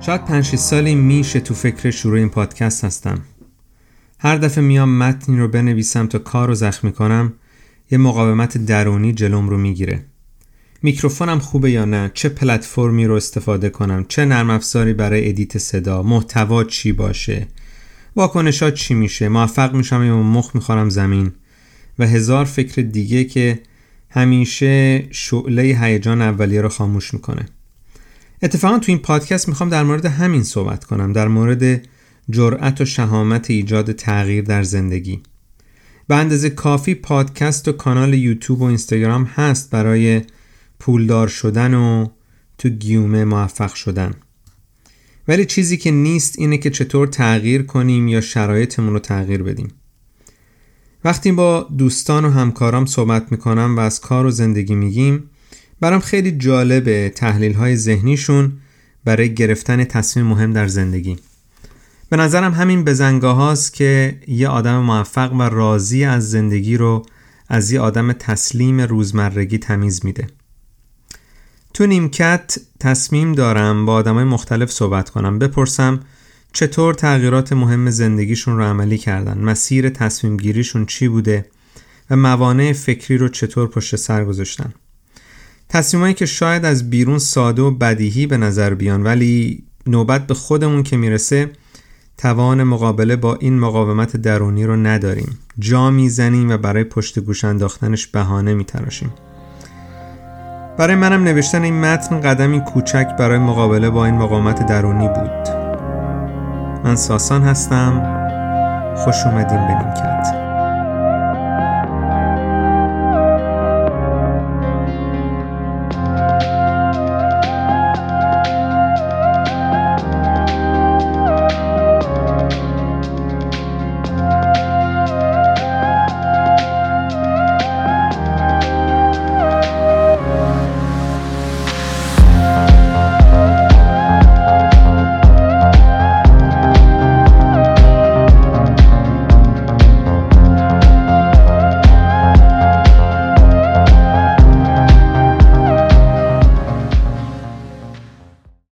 شاید پنج سالی میشه تو فکر شروع این پادکست هستم. هر دفعه میام متنی رو بنویسم تا کار رو زخمی کنم یه مقاومت درونی جلوم رو می‌گیره. میکروفونم خوبه یا نه؟ چه پلتفرمی رو استفاده کنم؟ چه نرم افزاری برای edit صدا؟ محتوا چی باشه؟ واکنشات چی میشه؟ موفق میشم یا مخ می‌خورم زمین؟ و هزار فکر دیگه که همیشه شعله هیجان اولیه رو خاموش می‌کنه. اتفاقا تو این پادکست می‌خوام در مورد همین صحبت کنم در مورد جرأت و شهامت ایجاد تغییر در زندگی. به اندازه کافی پادکست و کانال یوتیوب و اینستاگرام هست برای پولدار شدن و تو گیومه موفق شدن. ولی چیزی که نیست اینه که چطور تغییر کنیم یا شرایطمون رو تغییر بدیم. وقتی با دوستان و همکارام صحبت می‌کنم و از کار و زندگی میگیم برام خیلی جالبه تحلیل های ذهنیشون برای گرفتن تصمیم مهم در زندگی. به نظرم همین بزنگاه هاست که یه آدم موفق و راضی از زندگی رو از یه آدم تسلیم روزمرگی تمیز میده. تو نیمکت تصمیم دارم با آدمای مختلف صحبت کنم بپرسم چطور تغییرات مهم زندگیشون رو عملی کردن مسیر تصمیم گیریشون چی بوده و موانع فکری رو چطور پشت سر گذاشتن. تصمیمایی که شاید از بیرون ساده و بدیهی به نظر بیان ولی نوبت به خودمون که می‌رسه توان مقابله با این مقاومت درونی رو نداریم. جا می‌زنیم و برای پشت گوش انداختنش بهانه میتراشیم. برای منم نوشتن این متن قدمی کوچک برای مقابله با این مقاومت درونی بود. من ساسان هستم. خوش اومدین به نیمکت.